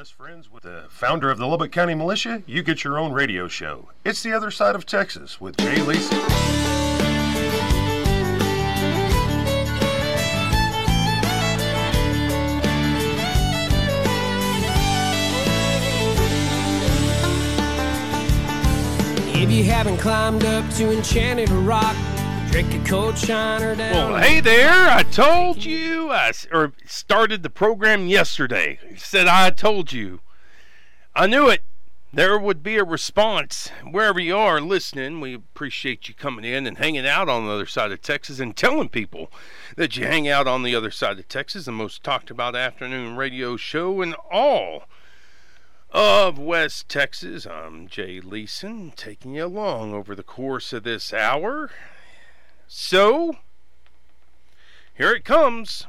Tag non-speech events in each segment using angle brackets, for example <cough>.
Best friends with the founder of the Lubbock County Militia, you get your own radio show. It's the other side of Texas with Jay Leeson. If you haven't climbed up to Enchanted Rock, drink a cold shiner down. Well, hey there! I told you. I or started the program yesterday. Said I told you. I knew it. There would be a response wherever you are listening. We appreciate you coming in and hanging out on the other side of Texas and telling people that you hang out on the other side of Texas, the most talked about afternoon radio show in all of West Texas. I'm Jay Leeson, taking you along over the course of this hour. So, here it comes.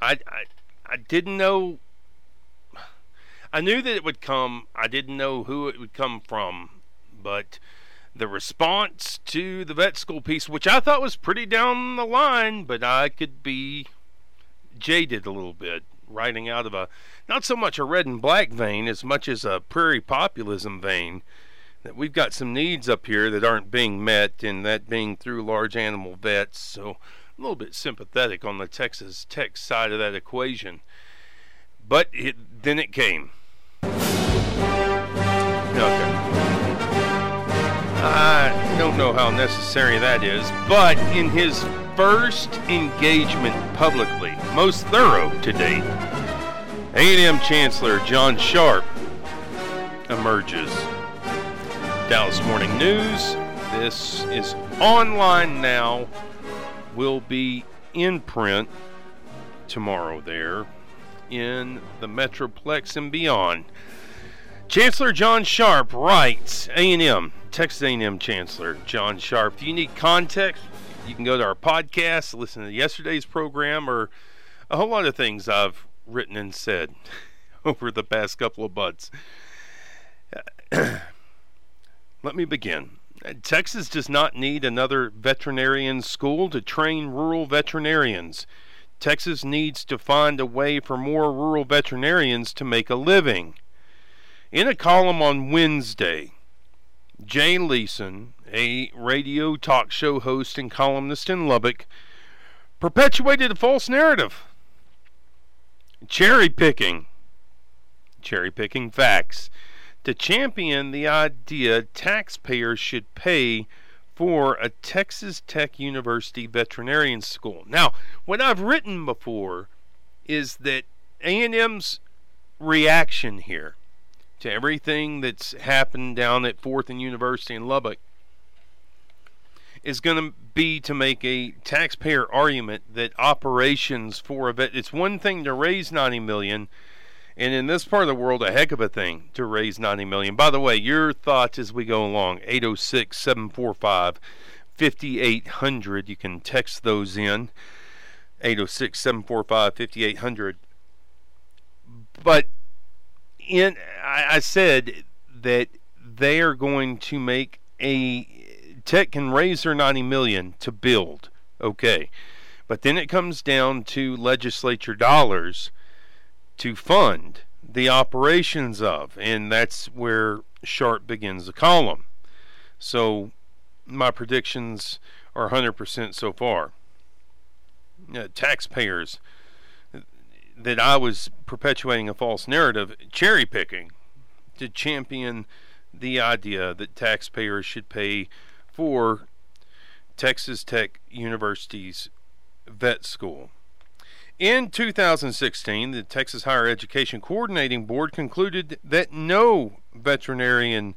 I, I, I didn't know. I knew that it would come. I didn't know who it would come from. But the response to the vet school piece, which I thought was pretty down the line, but I could be jaded a little bit, writing out of a not so much a red and black vein as much as a prairie populism vein that we've got some needs up here that aren't being met, and that being through large animal vets. So a little bit sympathetic on the Texas Tech side of that equation. But it, then it came. Okay. I don't know how necessary that is, but in his first engagement publicly, most thorough to date, A&M Chancellor John Sharp emerges. Dallas Morning News. This is online now. Will be in print tomorrow there in the Metroplex and beyond. Chancellor John Sharp writes, A&M, Texas A&M Chancellor John Sharp. If you need context, you can go to our podcast, listen to yesterday's program, or a whole lot of things I've written and said <laughs> over the past couple of months. <clears throat> Let me begin. Texas does not need another veterinarian school to train rural veterinarians. Texas needs to find a way for more rural veterinarians to make a living. In a column on Wednesday, Jay Leeson, a radio talk show host and columnist in Lubbock, perpetuated a false narrative. Cherry picking. Cherry picking facts to champion the idea taxpayers should pay for a Texas Tech University veterinarian school. Now, what I've written before is that A&M's reaction here to everything that's happened down at Fourth and University in Lubbock is going to be to make a taxpayer argument that operations for a vet it's one thing to raise 90 million and in this part of the world a heck of a thing to raise 90 million. By the way your thoughts as we go along 806 745 5800 you can text those in 806 745 5800 but in I, I said that they are going to make a tech can raise their 90 million to build okay? But then it comes down to legislature dollars to fund the operations of, and that's where Sharp begins the column. So my predictions are 100% so far. Uh, taxpayers that I was perpetuating a false narrative, cherry picking to champion the idea that taxpayers should pay for Texas Tech University's vet school. In 2016, the Texas Higher Education Coordinating Board concluded that no veterinarian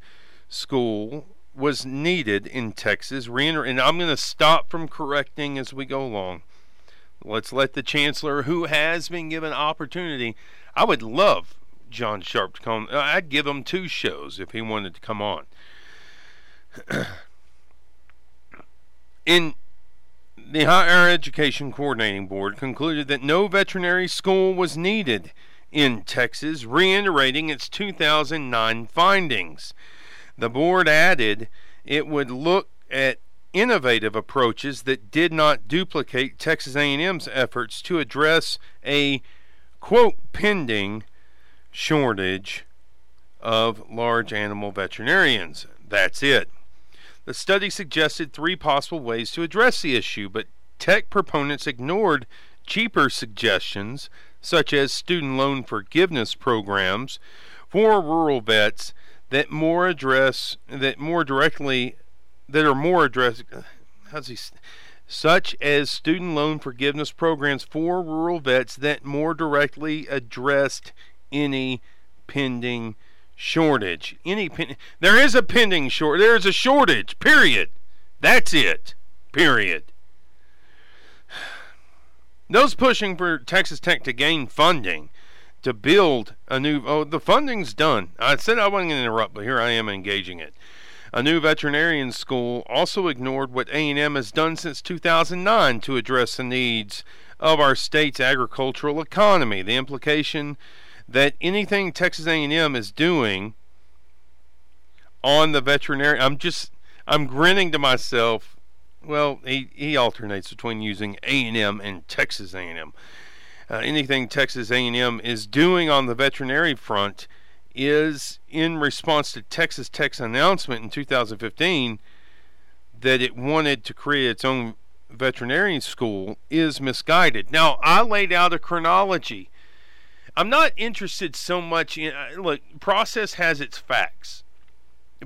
school was needed in Texas. And I'm going to stop from correcting as we go along. Let's let the chancellor, who has been given opportunity, I would love John Sharp to come. Uh, I'd give him two shows if he wanted to come on. <clears throat> in the Higher Education Coordinating Board concluded that no veterinary school was needed in Texas, reiterating its 2009 findings. The board added it would look at innovative approaches that did not duplicate Texas A&M's efforts to address a quote pending shortage of large animal veterinarians. That's it. The study suggested three possible ways to address the issue, but tech proponents ignored cheaper suggestions such as student loan forgiveness programs for rural vets that more address that more directly that are more address how's he such as student loan forgiveness programs for rural vets that more directly addressed any pending shortage. Any pen- there is a pending short. There is a shortage. Period. That's it. Period. Those pushing for Texas Tech to gain funding to build a new oh the funding's done. I said I wasn't going to interrupt, but here I am engaging it. A new veterinarian school also ignored what A&M has done since 2009 to address the needs of our state's agricultural economy. The implication that anything Texas A&M is doing on the veterinary I'm just I'm grinning to myself. Well, he, he alternates between using A&M and Texas A&M. Uh, anything Texas A&M is doing on the veterinary front is in response to Texas Tech's announcement in 2015 that it wanted to create its own veterinarian school is misguided. Now, I laid out a chronology. I'm not interested so much in uh, look, process has its facts.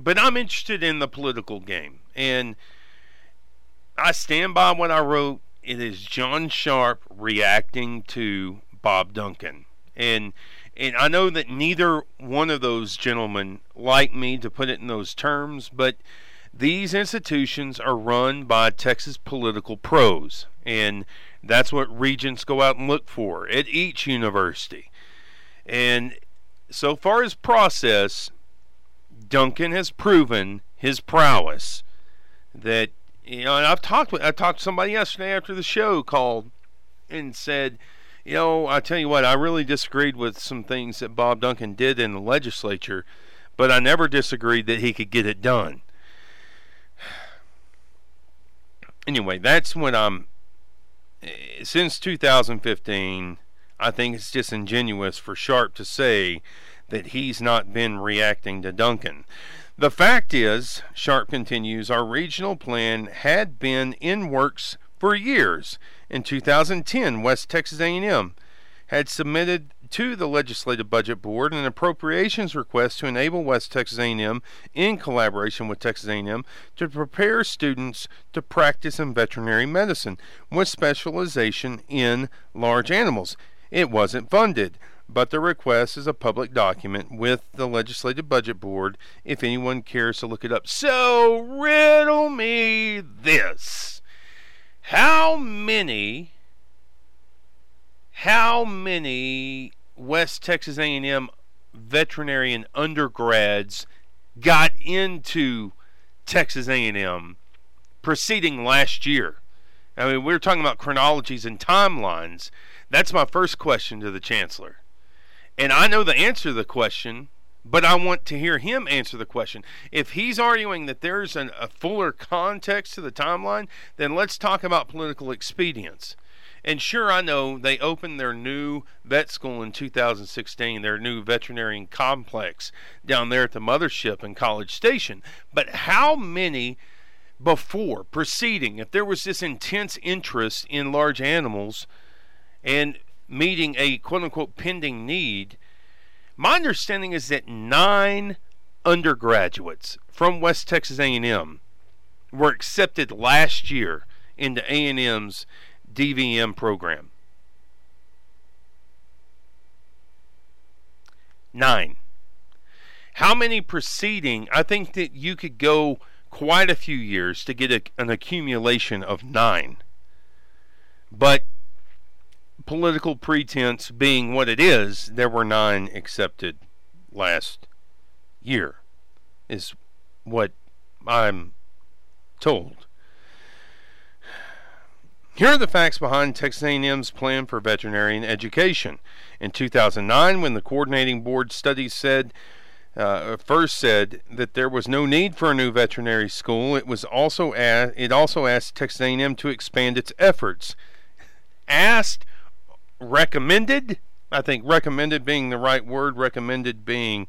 But I'm interested in the political game and I stand by what I wrote. It is John Sharp reacting to Bob Duncan. And and I know that neither one of those gentlemen like me to put it in those terms, but these institutions are run by Texas political pros, and that's what regents go out and look for at each university. And so far as process, Duncan has proven his prowess. That you know, and I've talked with I talked to somebody yesterday after the show called and said you know, I tell you what, I really disagreed with some things that Bob Duncan did in the legislature, but I never disagreed that he could get it done. <sighs> Anyway, that's what I'm. Eh, since 2015, I think it's disingenuous for Sharp to say that he's not been reacting to Duncan. The fact is, Sharp continues, our regional plan had been in works for years in 2010, West Texas A&M had submitted to the Legislative Budget Board an appropriations request to enable West Texas A&M, in collaboration with Texas A&M, to prepare students to practice in veterinary medicine with specialization in large animals. It wasn't funded, but the request is a public document with the Legislative Budget Board if anyone cares to look it up. So riddle me this. How many how many West Texas A&M veterinarian undergrads got into Texas A&M preceding last year? I mean, we are talking about chronologies and timelines. That's my first question to the chancellor. And I know the answer to the question but I want to hear him answer the question. If he's arguing that there's an, a fuller context to the timeline, then let's talk about political expedience. And sure, I know they opened their new vet school in 2016, their new veterinarian complex down there at the mothership in College Station. But how many before, preceding, if there was this intense interest in large animals and meeting a quote unquote pending need, my understanding is that nine undergraduates from West Texas A&M were accepted last year into A&M's DVM program. Nine. How many preceding? I think that you could go quite a few years to get a, an accumulation of nine. But political pretense being what it is, there were nine accepted last year, is what I'm told. Here are the facts behind Texas A&M's plan for veterinarian education. In 2009, when the coordinating board study said uh, first said that there was no need for a new veterinary school, it was also a- it also asked Texas A&M to expand its efforts. Asked recommended I think recommended being the right word, recommended being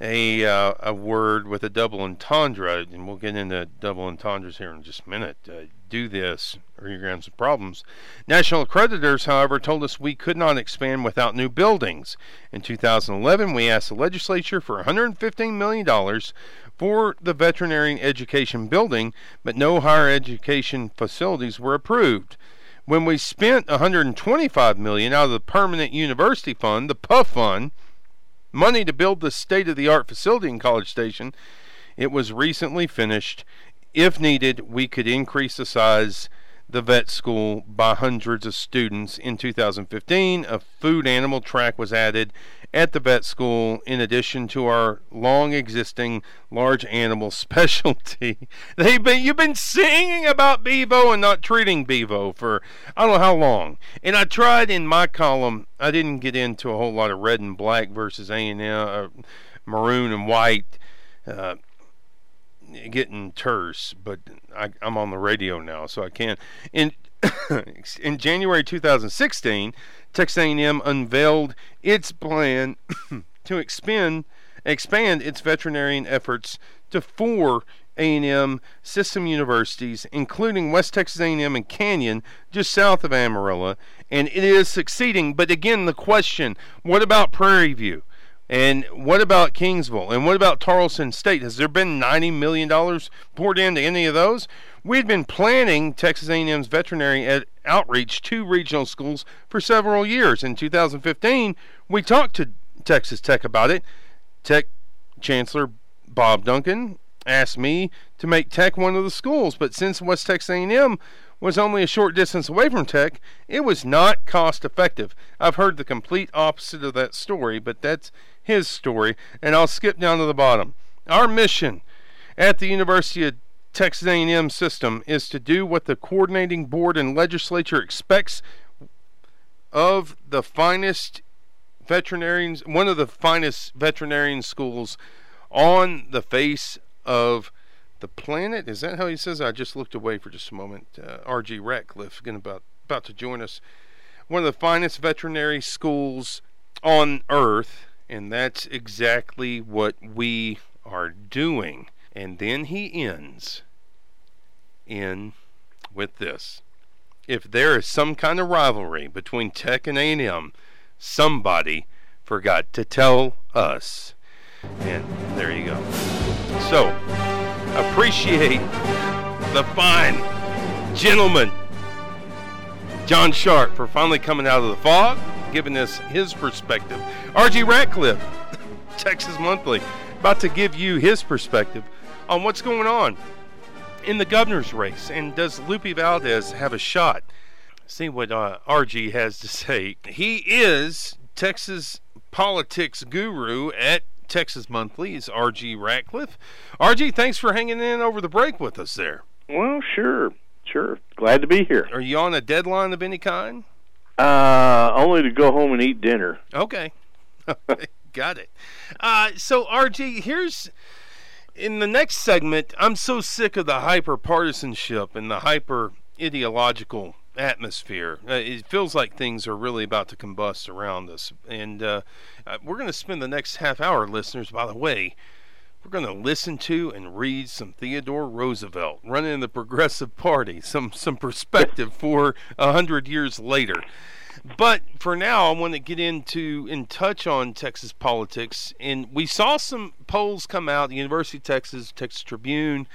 a uh, a word with a double entendre, and we'll get into double entendres here in just a minute. Uh, do this, or you're going to have some problems. National creditors, however, told us we could not expand without new buildings. In 2011, we asked the legislature for 115 million dollars for the veterinary education building, but no higher education facilities were approved. When we spent 125 million out of the permanent university fund, the PUF fund, money to build the state of the art facility in College Station. It was recently finished. If needed, we could increase the size the vet school by hundreds of students. In 2015, a food animal track was added at the vet school in addition to our long existing large animal <laughs> specialty. They've been you've been singing about Bevo and not treating Bevo for I don't know how long. And I tried in my column, I didn't get into a whole lot of red and black versus A&M uh, maroon and white. Uh, getting terse, but I, am on the radio now, so I can. In <coughs> in January 2016, Texas A&M unveiled its plan <coughs> to expand expand its veterinarian efforts to four A&M system universities, including West Texas A&M and Canyon, just south of Amarillo, and it is succeeding. But again, the question: What about Prairie View? And what about Kingsville? And what about Tarleton State? Has there been $90 million poured into any of those? We'd been planning Texas A&M's veterinary ed- outreach to regional schools for several years. In 2015, we talked to Texas Tech about it. Tech Chancellor Bob Duncan asked me to make Tech one of the schools, but since West Texas A&M was only a short distance away from Tech, it was not cost effective. I've heard the complete opposite of that story, but that's his story, and I'll skip down to the bottom. Our mission at the University of Texas A&M system is to do what the coordinating board and legislature expects of the finest veterinarians, one of the finest veterinarian schools on the face of the planet. Is that how he says? I just looked away for just a moment. Uh, R.G. Ratcliffe, going about about to join us. One of the finest veterinary schools on earth, and that's exactly what we are doing. And then he ends in with this. If there is some kind of rivalry between Tech and A&M, somebody forgot to tell us. And there you go. So, appreciate the fine gentleman, John Sharp, for finally coming out of the fog, giving us his perspective. R.G. Ratcliffe, <coughs> Texas Monthly, about to give you his perspective on what's going on in the governor's race. And does Lupe Valdez have a shot? See what uh, RG has to <laughs> say. He is Texas politics guru at Texas Monthly. Is RG Ratcliffe. RG, thanks for hanging in over the break with us there. Well, sure, sure. Glad to be here. Are you on a deadline of any kind? Uh, only to go home and eat dinner. Okay. <laughs> Got it. Uh, so, RG, here's in the next segment, I'm so sick of the hyper partisanship and the hyper ideological atmosphere. Uh, it feels like things are really about to combust around us. And uh, uh, we're going to spend the next half hour, listeners, by the way, we're going to listen to and read some Theodore Roosevelt running the Progressive Party, some, some perspective for a hundred years later. But for now, I want to get into and touch on Texas politics. And we saw some polls come out the University of Texas, Texas Tribune,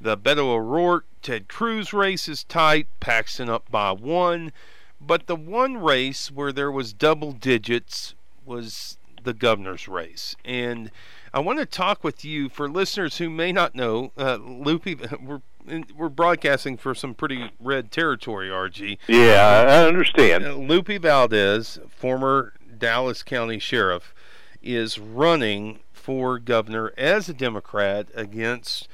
the Beto O'Rourke, Ted Cruz race is tight, Paxton up by one. But the one race where there was double digits was the governor's race. And I want to talk with you for listeners who may not know. Uh, Lupe, <laughs> we're we're broadcasting for some pretty red territory, RG. Yeah, I understand. Uh, Lupe Valdez, former Dallas County Sheriff, is running for governor as a Democrat against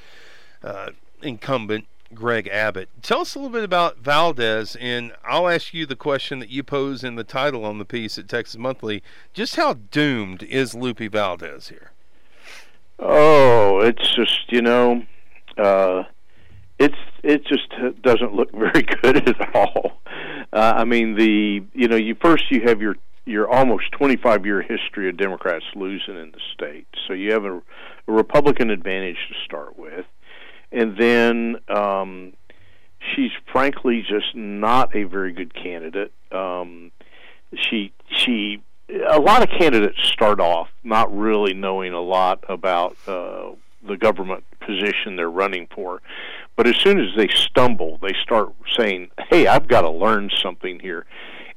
uh, incumbent Greg Abbott. Tell us a little bit about Valdez, and I'll ask you the question that you pose in the title on the piece at Texas Monthly. Just how doomed is Lupe Valdez here? Oh, it's just, you know, uh, it's it just doesn't look <laughs> very good at all. Uh, I mean, the you know, you first you have your your almost 25 year history of Democrats losing in the state. So you have a, a Republican advantage to start with. And then um, she's frankly just not a very good candidate. Um, she she a lot of candidates start off not really knowing a lot about uh, the government position they're running for. But as soon as they stumble, they start saying, "Hey, I've got to learn something here."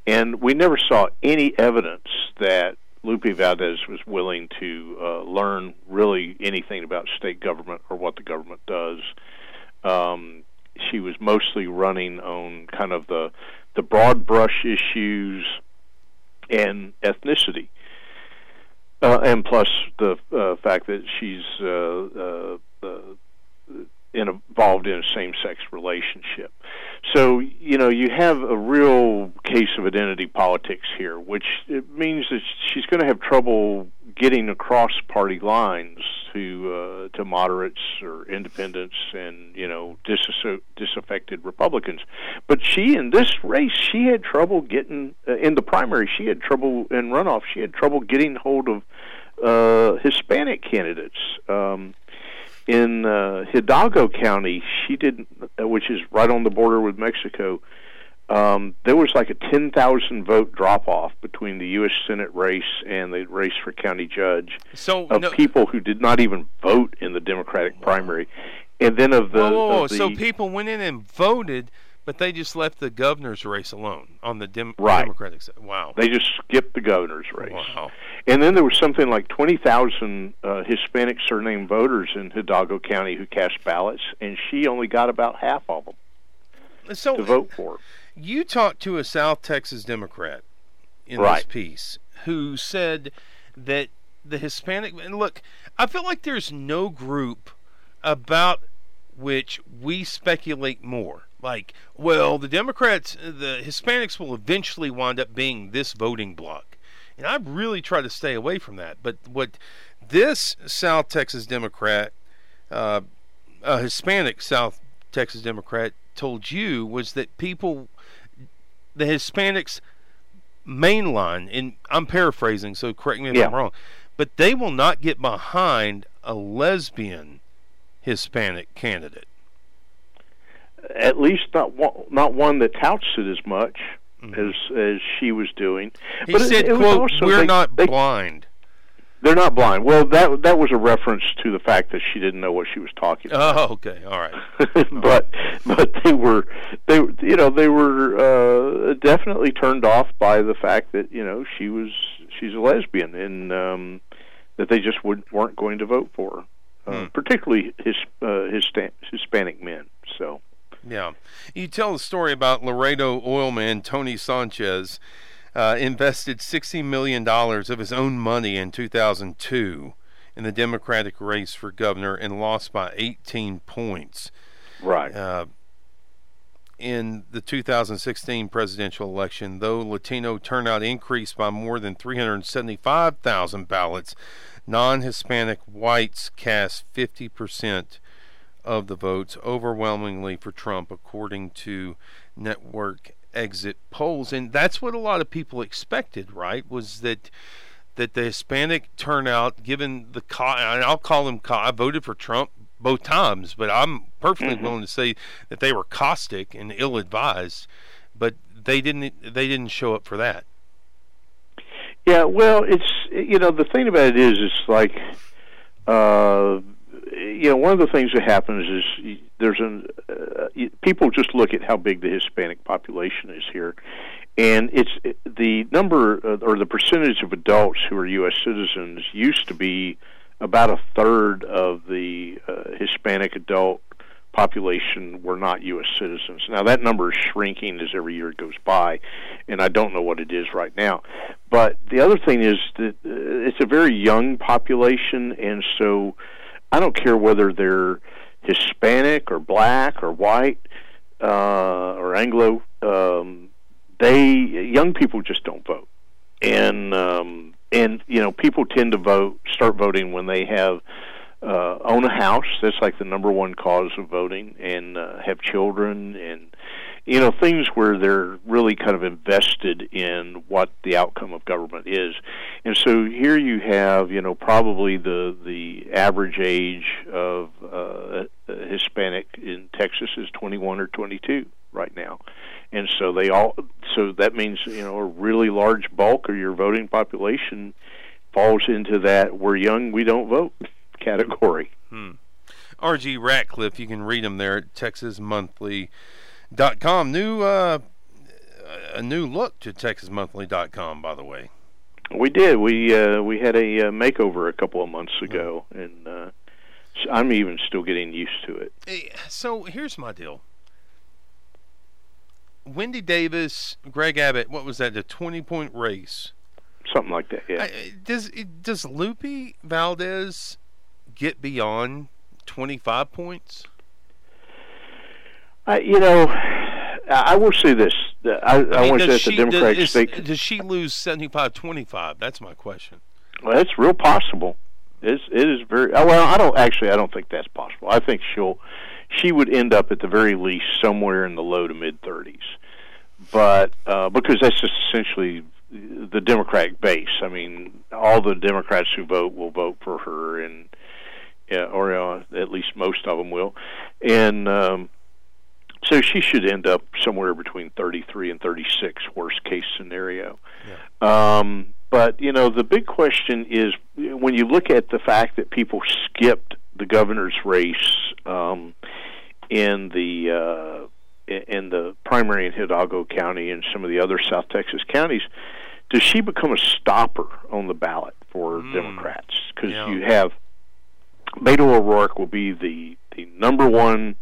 And we never saw any evidence that Lupe Valdez was willing to uh, learn really anything about state government or what the government does. Um, she was mostly running on kind of the the broad brush issues and ethnicity, uh, and plus the uh, fact that she's uh, uh, uh involved in a same-sex relationship. So you know you have a real case of identity politics here, which it means that she's going to have trouble getting across party lines to uh, to moderates or independents and you know dis- disaffected Republicans. But she in this race, she had trouble getting uh, in the primary. She had trouble in runoff. She had trouble getting hold of uh, Hispanic candidates. Um, in uh, Hidalgo County, she did, uh, which is right on the border with Mexico. Um, there was like a 10,000 vote drop off between the U.S. Senate race and the race for county judge so, of no, people who did not even vote in the Democratic primary. And then of the. Whoa, whoa, whoa. Of the so people went in and voted but they just left the governor's race alone on the Dem- right. Democratic side. Wow. They just skipped the governor's race. Wow. And then there was something like 20,000 uh, Hispanic surname voters in Hidalgo County who cast ballots, and she only got about half of them so, to vote for. You talked to a South Texas Democrat in right. this piece who said that the Hispanic and look, I feel like there's no group about which we speculate more like, well, the Democrats, the Hispanics will eventually wind up being this voting bloc. And I've really try to stay away from that. But what this South Texas Democrat, uh, a Hispanic South Texas Democrat, told you was that people, the Hispanics mainline, and I'm paraphrasing, so correct me if yeah. I'm wrong, but they will not get behind a lesbian Hispanic candidate at least not one, not one that touts it as much mm-hmm. as as she was doing. He but said, it, it "quote We're they, not they, blind." They're not blind. Well, that that was a reference to the fact that she didn't know what she was talking about. Oh, okay, <laughs> all right. but but they were they you know they were uh, definitely turned off by the fact that you know she was she's a lesbian and um, that they just would, weren't going to vote for her, uh, hmm. particularly his uh, his Hispanic men. So yeah. You tell the story about Laredo oilman Tony Sanchez uh, invested $60 million of his own money in 2002 in the Democratic race for governor and lost by 18 points. Right. Uh, in the 2016 presidential election, though Latino turnout increased by more than 375,000 ballots, non Hispanic whites cast 50 percent of the votes, overwhelmingly for Trump, according to network exit polls. And that's what a lot of people expected, right? Was that that the Hispanic turnout, given the and I'll call them, I voted for Trump both times, but I'm perfectly mm-hmm. willing to say that they were caustic and ill-advised, but they didn't they didn't show up for that. Yeah, well, it's you know the thing about it is it's like uh, you know, one of the things that happens is there's an uh, people just look at how big the Hispanic population is here, and it's the number uh, or the percentage of adults who are U.S. citizens used to be about a third of the uh, Hispanic adult population were not U.S. citizens. Now that number is shrinking as every year goes by, and I don't know what it is right now. But the other thing is that uh, it's a very young population, and so I don't care whether they're Hispanic or black or white uh, or Anglo. Um, they young people just don't vote, and um, and you know people tend to vote start voting when they have uh, own a house. That's like the number one cause of voting, and uh, have children, and you know things where they're really kind of invested in what the outcome of government is. And so here you have you know probably the the average age of uh, hispanic in texas is 21 or 22 right now. And so they all so that means you know a really large bulk of your voting population falls into that we're young we don't vote <laughs> category. Hmm. rg ratcliffe you can read him there at texas monthly dot com. New uh, a new look to TexasMonthly.com, by the way. We did. We uh, we had a uh, makeover a couple of months ago, and uh, I'm even still getting used to it. Hey, so here's my deal. Wendy Davis, Greg Abbott. What was that? The 20 point race. Something like that. Yeah. I, does does Lupe Valdez get beyond 25 points? You know, I will say this. I, I, I want to say that the Democratic does, state. Does she lose 75-25? That's my question. Well, it's real possible. It's, it is very uh, well. I don't actually. I don't think that's possible. I think she'll. She would end up at the very least somewhere in the low to mid thirties, but uh, because that's just essentially the Democratic base. I mean, all the Democrats who vote will vote for her, and yeah, or uh, at least most of them will, and um, so she should end up somewhere between 33 and 36, worst case scenario. Yeah. Um, but you know, the big question is when you look at the fact that people skipped the governor's race um, in the uh, in the primary in Hidalgo County and some of the other South Texas counties, does she become a stopper on the ballot for mm. Democrats? Because yeah. you have Beto O'Rourke will be the the number one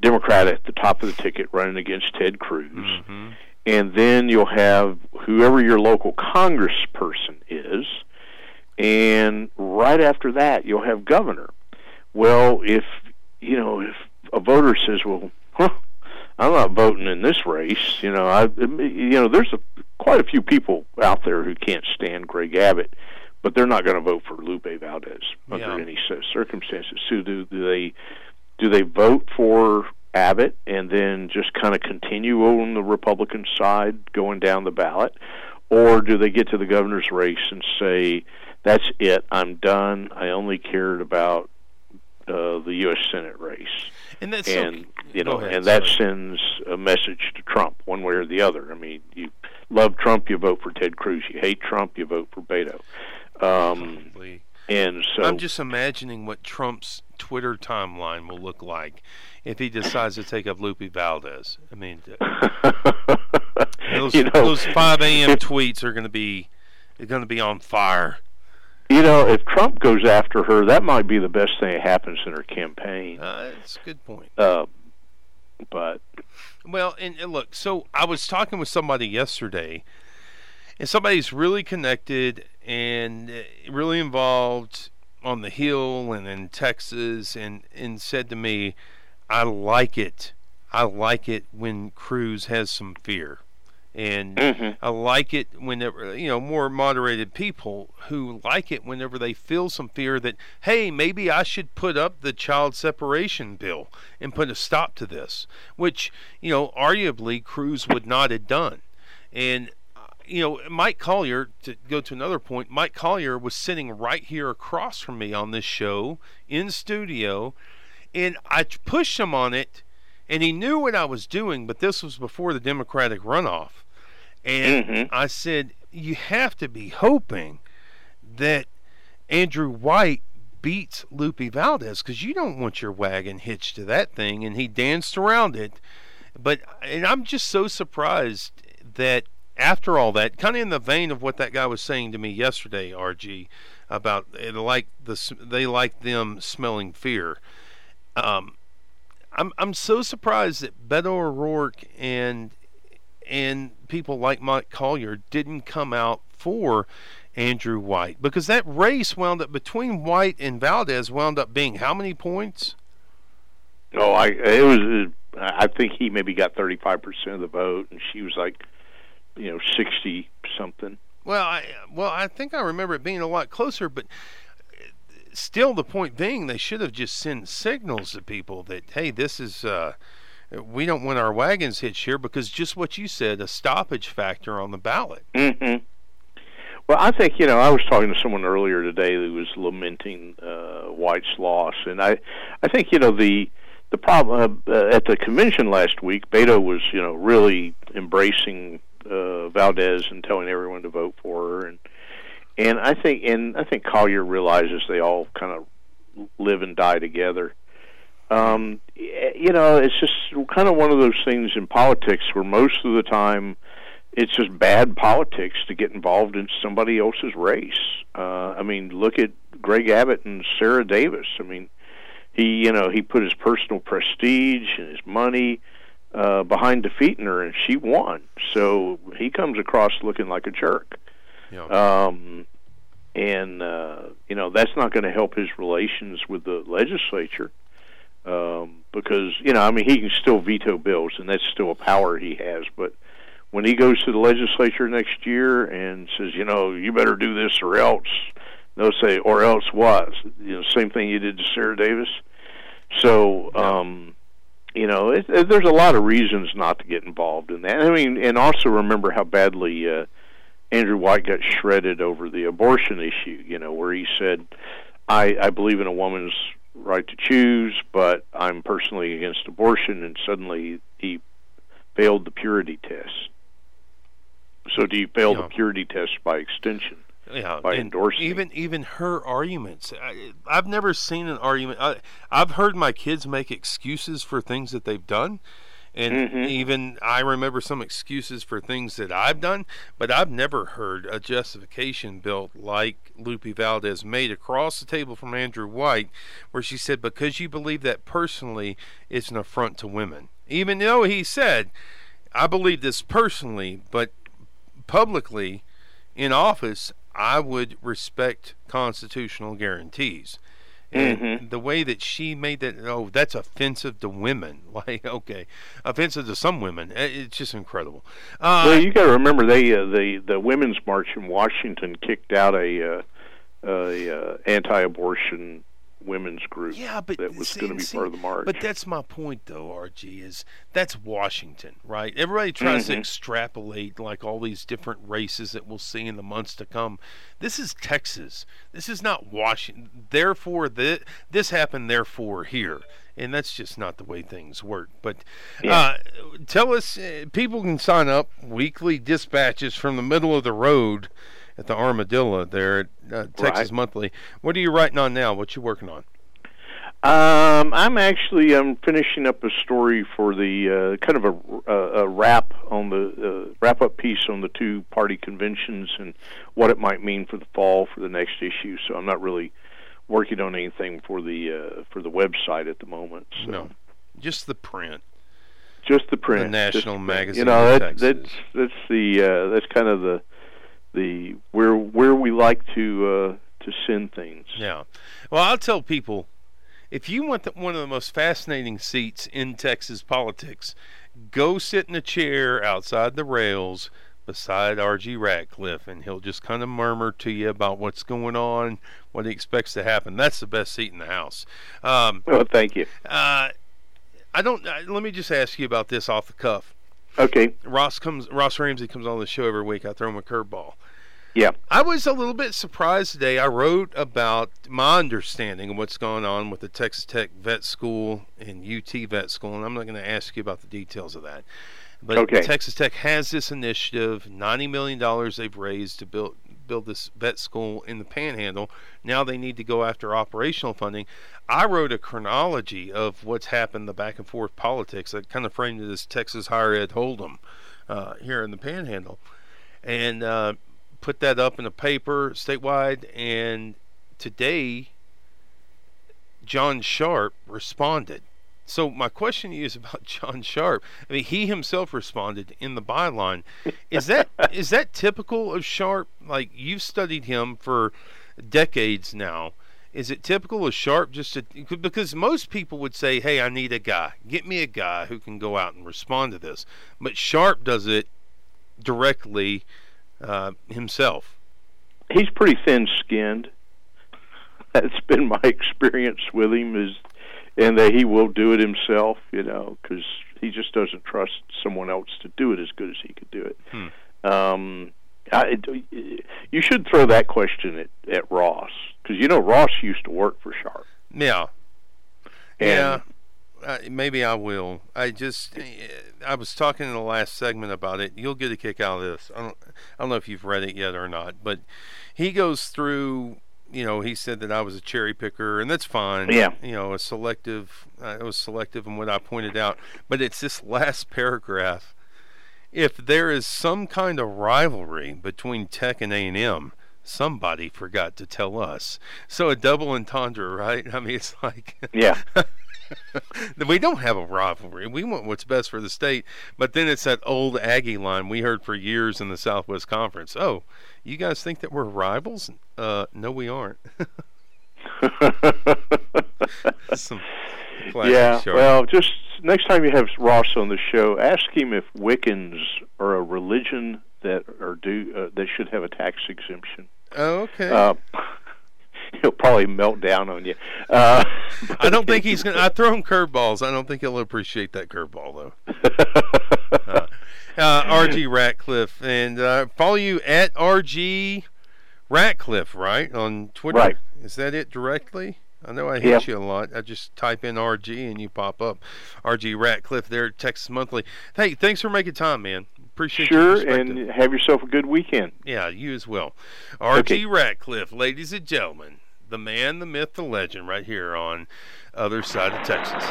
Democrat at the top of the ticket running against Ted Cruz. Mm-hmm. And then you'll have whoever your local congressperson is. And right after that, you'll have governor. Well, if, you know, if a voter says, well, huh, I'm not voting in this race, you know, I, you know, there's a, quite a few people out there who can't stand Greg Abbott but they're not going to vote for Lupe Valdez under yeah. any circumstances. So do, do they do they vote for Abbott and then just kind of continue on the Republican side going down the ballot? Or do they get to the governor's race and say, that's it, I'm done, I only cared about uh, the U.S. Senate race? And that's and so, you know, ahead, and that sorry. sends a message to Trump, one way or the other. I mean, you love Trump, you vote for Ted Cruz. You hate Trump, you vote for Beto. Um, and so I'm just imagining what Trump's Twitter timeline will look like if he decides to take up Lupe Valdez. I mean, <laughs> those, you know, those 5 a.m. tweets are going to be going to be on fire. You know, if Trump goes after her, that might be the best thing that happens in her campaign. Uh, that's a good point. Uh, but well, and, and look, so I was talking with somebody yesterday, and somebody's really connected and uh, really involved on the Hill and in Texas, and and said to me, "I like it. I like it when Cruz has some fear." and mm-hmm. I like it whenever you know more moderated people who like it whenever they feel some fear that hey maybe I should put up the child separation bill and put a stop to this, which you know arguably Cruz would not have done, and you know, Mike Collier, to go to another point, Mike Collier was sitting right here across from me on this show in studio, and I pushed him on it, and he knew what I was doing, but this was before the Democratic runoff. And mm-hmm. I said, You have to be hoping that Andrew White beats Lupe Valdez because you don't want your wagon hitched to that thing. And he danced around it. But, and I'm just so surprised that after all that, kind of in the vein of what that guy was saying to me yesterday, RG, about they like the they like them smelling fear. Um, I'm I'm so surprised that Beto O'Rourke and and people like Mike Collier didn't come out for Andrew White because that race wound up between White and Valdez wound up being how many points? Oh, I it was I think he maybe got 35 percent of the vote, and she was like you know sixty something. Well, I well I think I remember it being a lot closer, but still the point being they should have just sent signals to people that hey this is uh, we don't want our wagons hitched here because just what you said, a stoppage factor on the ballot. Mm-hmm. Well, I think you know I was talking to someone earlier today who was lamenting uh, White's loss, and I, I think you know the the problem uh, at the convention last week, Beto was you know really embracing uh, Valdez and telling everyone to vote for her, and and I think and I think Collier realizes they all kind of live and die together. Um, you know, it's just kind of one of those things in politics where most of the time it's just bad politics to get involved in somebody else's race. Uh, I mean, look at Greg Abbott and Sarah Davis. I mean, he you know he put his personal prestige and his money uh, behind defeating her, and she won. So he comes across looking like a jerk. Yeah. Um, and uh, you know that's not going to help his relations with the legislature um, because you know I mean he can still veto bills and that's still a power he has, but when he goes to the legislature next year and says, you know, you better do this or else, they'll say, or else what? You know, same thing you did to Sarah Davis. So, um, you know, it, it, there's a lot of reasons not to get involved in that. I mean, and also remember how badly uh, Andrew White got shredded over the abortion issue. You know, where he said, "I I believe in a woman's right to choose, but I'm personally against abortion," and suddenly he failed the purity test. So do you fail yeah. the purity test by extension? Yeah, by endorsing even even her arguments. I, have never seen an argument. I, I've heard my kids make excuses for things that they've done, and mm-hmm. even I remember some excuses for things that I've done, but I've never heard a justification built like Lupe Valdez made across the table from Andrew White, where she said, "Because you believe that personally, it's an affront to women." Even though he said, "I believe this personally," but publicly in office, I would respect constitutional guarantees. And mm-hmm. the way that she made that, oh, that's offensive to women. <laughs> Like, okay, offensive to some women. It's just incredible. Uh, well, you got to remember they uh, the the women's march in Washington kicked out a uh, a uh, anti-abortion women's group yeah, but that was going to be see, part of the march. But that's my point, though, RG, is that's Washington, right? Everybody tries mm-hmm. to extrapolate like all these different races that we'll see in the months to come. This is Texas. This is not Washington. Therefore, the, this happened, therefore, here. And that's just not the way things work. But yeah. uh, tell us, uh, people can sign up weekly dispatches from the middle of the road at the Armadillo there at uh, Texas right. Monthly. What are you writing on now? What you working on? Um, I'm actually I'm finishing up a story for the uh, kind of a, a, a wrap on the uh, wrap up piece on the two party conventions and what it might mean for the fall for the next issue. So I'm not really working on anything for the uh, for the website at the moment. So. No, just the print. Just the print. The national magazine. You know that, that's that's the uh, that's kind of the the where where we like to uh, to send things. Yeah. Well, I'll tell people if you want the, one of the most fascinating seats in Texas politics, go sit in a chair outside the rails beside R.G. Ratcliffe, and he'll just kind of murmur to you about what's going on, what he expects to happen. That's the best seat in the house. Um, well, thank you. Uh, I don't. Uh, let me just ask you about this off the cuff. Okay. Ross comes. Ross Ramsey comes on the show every week. I throw him a curveball. Yeah. I was a little bit surprised today. I wrote about my understanding of what's going on with the Texas Tech Vet School and UT Vet School, and I'm not going to ask you about the details of that. But okay. Texas Tech has this initiative, $90 million they've raised to build build this vet school in the panhandle. Now they need to go after operational funding. I wrote a chronology of what's happened, the back and forth politics. I kind of framed it as Texas higher ed hold'em uh, here in the panhandle. And uh, put that up in a paper statewide, and today John Sharp responded. So my question to you is about <laughs> John Sharp. I mean, he himself responded in the byline. Is that <laughs> is that typical of Sharp? Like you've studied him for decades now. Is it typical of Sharp just to because most people would say, "Hey, I need a guy. Get me a guy who can go out and respond to this." But Sharp does it directly uh, himself. He's pretty thin-skinned. <laughs> That's been my experience with him. Is and that he will do it himself. You know, because he just doesn't trust someone else to do it as good as he could do it. Hmm. Um, I, you should throw that question at, at Ross because you know Ross used to work for Sharp. Yeah. And yeah. Uh, maybe I will. I just, I was talking in the last segment about it. You'll get a kick out of this. I don't, I don't know if you've read it yet or not, but he goes through. You know, he said that I was a cherry picker, and that's fine. Yeah. You know, a selective. Uh, it was selective in what I pointed out, but it's this last <laughs> paragraph. If there is some kind of rivalry between Tech and A and M, somebody forgot to tell us. So a double entendre, right? <laughs> I mean, it's like Yeah. <laughs> <laughs> we don't have a rivalry. We want what's best for the state. But then it's that old Aggie line we heard for years in the Southwest Conference. Oh, you guys think that we're rivals? Uh, no, we aren't. <laughs> Yeah. Sharp. Well, just next time you have Ross on the show, ask him if Wiccans are a religion that are do uh, that should have a tax exemption. oh, okay. Uh, <laughs> he'll probably melt down on you. Uh, <laughs> I don't think he's gonna. I throw him curveballs. I don't think he'll appreciate that curveball though. <laughs> uh, RG Ratcliffe and uh, follow you at RG Ratcliffe, right on Twitter. Right. Is that it directly? I know I hit Yeah. you a lot. I just type in RG and you pop up. RG Ratcliffe there at Texas Monthly. Hey, thanks for making time, man. Appreciate sure, and have yourself a good weekend. Yeah, you as well. R.G. Okay. Ratcliffe, ladies and gentlemen, the man, the myth, the legend, right here on other side of Texas.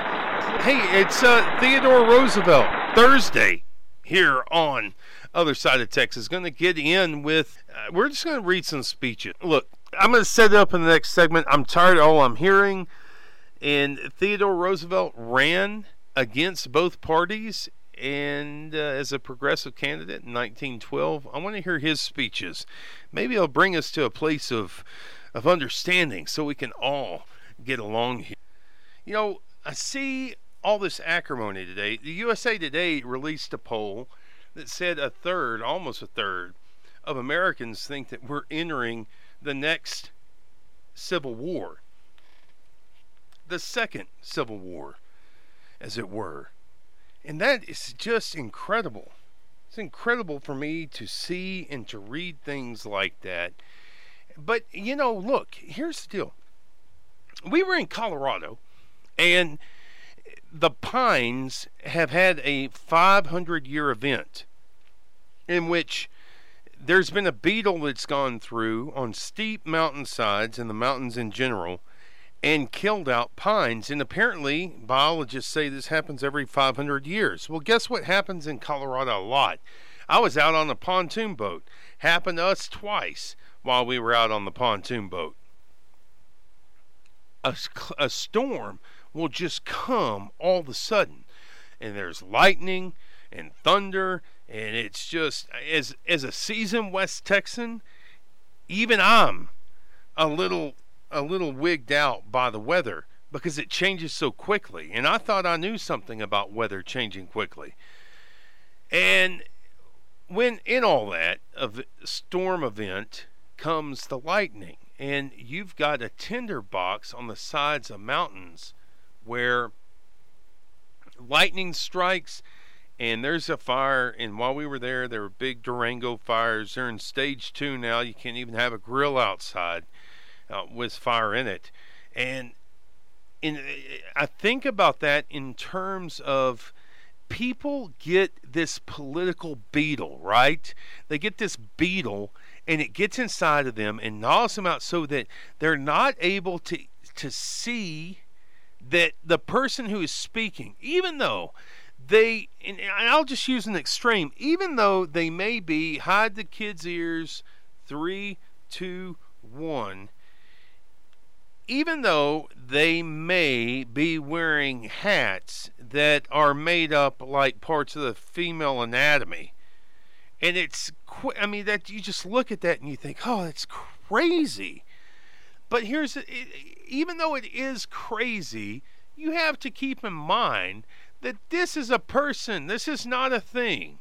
Hey, it's uh, Theodore Roosevelt Thursday here on other side of Texas. Going to get in with. Uh, we're just going to read some speeches. Look, I'm going to set it up in the next segment. I'm tired of all I'm hearing. And Theodore Roosevelt ran against both parties and uh, as a progressive candidate in 1912. I want to hear his speeches. Maybe it'll bring us to a place of of understanding so we can all get along here. You know, I see all this acrimony today. The USA Today released a poll that said a third, almost a third, of Americans think that we're entering the next civil war. The second civil war, as it were. And that is just incredible. It's incredible for me to see and to read things like that. But, you know, look, here's the deal. We were in Colorado, and the Pines have had a 500 year event in which there's been a beetle that's gone through on steep mountainsides and the mountains in general and killed out pines. And apparently, biologists say this happens every 500 years. Well, guess what happens in Colorado a lot? I was out on a pontoon boat. Happened to us twice while we were out on the pontoon boat. A, a storm will just come all of a sudden, and there's lightning and thunder, and it's just as as a seasoned West Texan, even I'm a little a little wigged out by the weather because it changes so quickly. And I thought I knew something about weather changing quickly. And when in all that of storm event comes the lightning, and you've got a tinder box on the sides of mountains where lightning strikes and there's a fire. And while we were there there were big durango fires. They're in stage two now. You can't even have a grill outside uh, with fire in it. And in, i think about that in terms of people get this political beetle right? They get this beetle and it gets inside of them and gnaws them out so that they're not able to to see that the person who is speaking even though they and I'll just use an extreme even though they may be hide the kids ears three two one even though they may be wearing hats that are made up like parts of the female anatomy and it's i mean that you just look at that and you think oh that's crazy. But here's it, even though it is crazy you have to keep in mind that this is a person this is not a thing.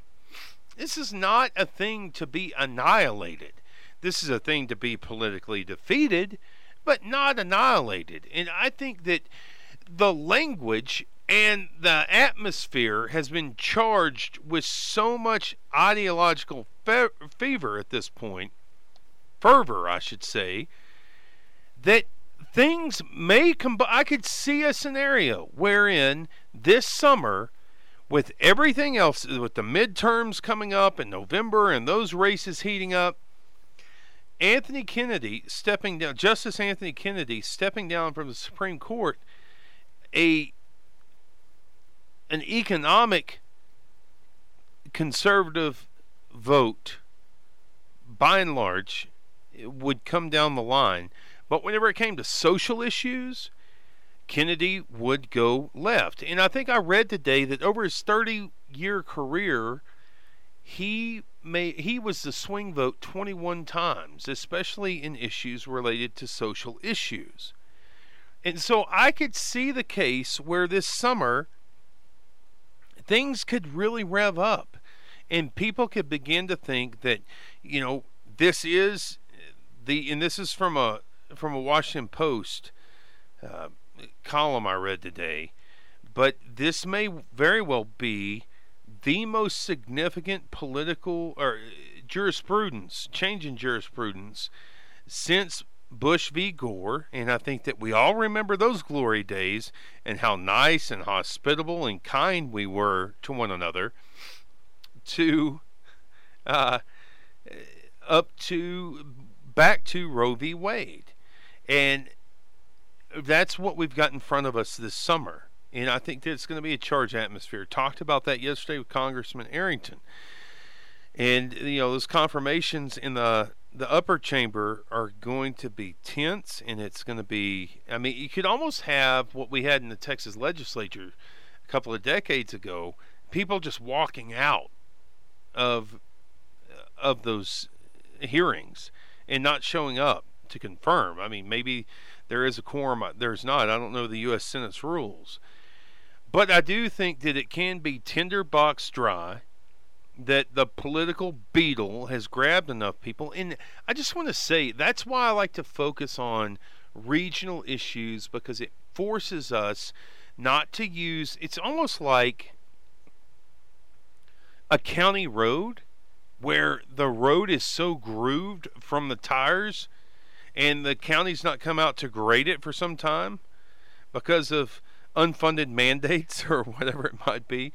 This is not a thing to be annihilated. This is a thing to be politically defeated but not annihilated. And i think that the language and the atmosphere has been charged with so much ideological fe- fever at this point, fervor, I should say, that things may combine. I could see a scenario wherein this summer, with everything else, with the midterms coming up in November and those races heating up, Anthony Kennedy stepping down, Justice Anthony Kennedy stepping down from the Supreme Court, a an economic conservative vote, by and large, would come down the line but whenever it came to social issues, Kennedy would go left. And I think I read today that over his 30 year career, he may he was the swing vote 21 times, especially in issues related to social issues. And so I could see the case where this summer things could really rev up and people could begin to think that, you know, this is the and this is from a from a Washington Post uh, column I read today, but this may very well be the most significant political or jurisprudence, change in jurisprudence since Bush v. Gore, and I think that we all remember those glory days and how nice and hospitable and kind we were to one another, to uh, up to back to Roe v. Wade. And that's what we've got in front of us this summer. And I think that it's going to be a charged atmosphere. Talked about that yesterday with Congressman Arrington. And you know, those confirmations in the the upper chamber are going to be tense and it's going to be I mean, you could almost have what we had in the Texas legislature a couple of decades ago, people just walking out of of those hearings and not showing up to confirm. I mean, maybe there is a quorum, uh, there's not. I don't know the U.S. Senate's rules. But I do think that it can be tinderbox dry, that the political beetle has grabbed enough people. And I just want to say that's why I like to focus on regional issues because it forces us not to use it's almost like a county road where the road is so grooved from the tires and the county's not come out to grade it for some time because of unfunded <laughs> mandates or whatever it might be.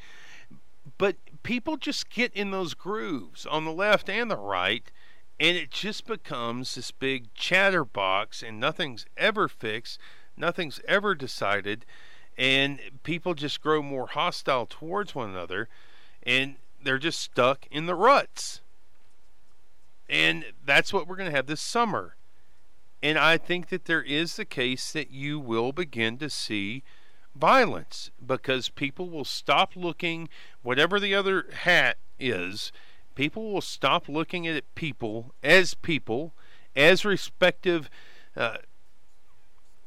But people just get in those grooves on the left and the right, and it just becomes this big chatterbox, and nothing's ever fixed, nothing's ever decided, and people just grow more hostile towards one another, and they're just stuck in the ruts. And that's what we're going to have this summer. And I think that there is the case that you will begin to see violence because people will stop looking, whatever the other hat is, people will stop looking at people as people, as respective uh,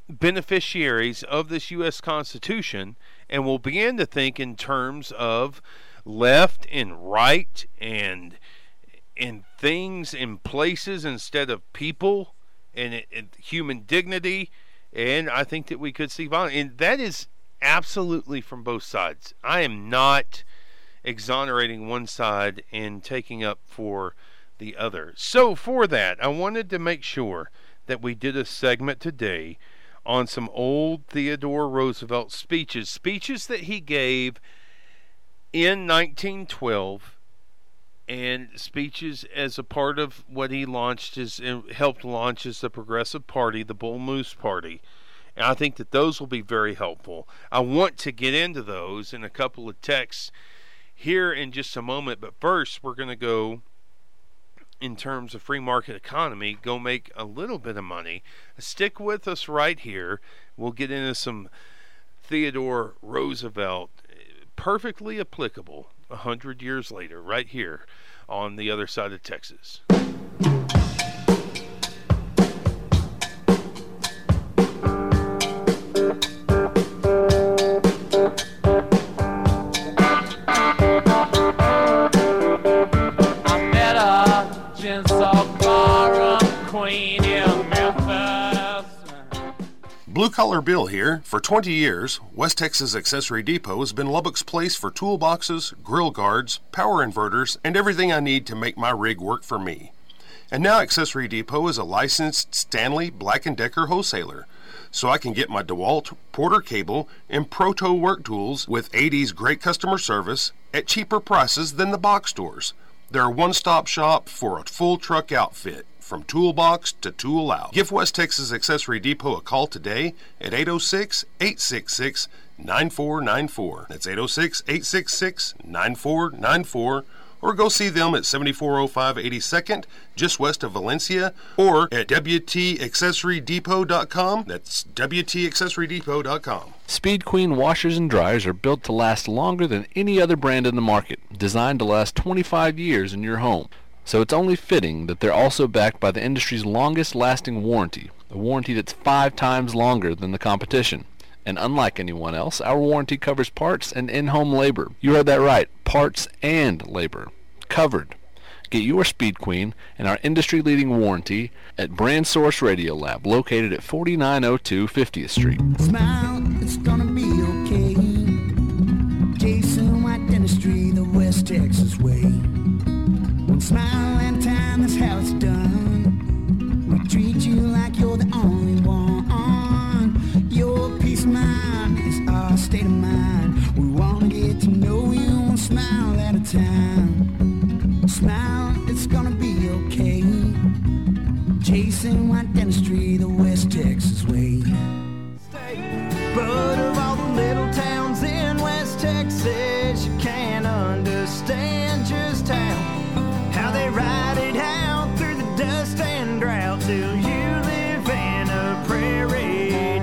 beneficiaries of this U.S. Constitution, and will begin to think in terms of left and right and and things and places instead of people and, and human dignity. And I think that we could see violence. And that is absolutely from both sides. I am not exonerating one side and taking up for the other. So, for that, I wanted to make sure that we did a segment today on some old Theodore Roosevelt speeches, speeches that he gave in 1912 and speeches as a part of what he launched his helped launch as the Progressive Party, the Bull Moose Party. And I think that those will be very helpful. I want to get into those in a couple of texts here in just a moment, but first we're going to go in terms of free market economy, go make a little bit of money. Stick with us right here. We'll get into some Theodore Roosevelt, perfectly applicable a hundred years later, right here on the other side of Texas. Collar Bill here. For 20 years, West Texas Accessory Depot has been Lubbock's place for toolboxes, grill guards, power inverters, and everything I need to make my rig work for me. And now Accessory Depot is a licensed Stanley Black & Decker wholesaler, so I can get my DeWalt Porter cable and Proto work tools with AD's great customer service at cheaper prices than the box stores. They're a one-stop shop for a full truck outfit from toolbox to tool out. Give West Texas Accessory Depot a call today at 806 866 9494. That's 806 866 9494 or go see them at 7405 82nd, just west of Valencia, or at WTAccessoryDepot.com. That's WTAccessoryDepot.com. Speed Queen washers and dryers are built to last longer than any other brand in the market, designed to last 25 years in your home. So it's only fitting that they're also backed by the industry's longest lasting warranty, a warranty that's five times longer than the competition. And unlike anyone else, our warranty covers parts and in-home labor. You heard that right, parts and labor. Covered. Get your Speed Queen and our industry-leading warranty at Brand Source Radio Lab, located at 4902 50th Street. Smile, it's gonna be okay. Jason White Dentistry, the West Texas way. Smile and time, that's how it's done. We treat you like you're the only one. Your peace of mind is our state of mind. We wanna get to know you smile at a time. Smile, it's gonna be okay. Jason White Dentistry, the West Texas way. But of all the little towns in West Texas,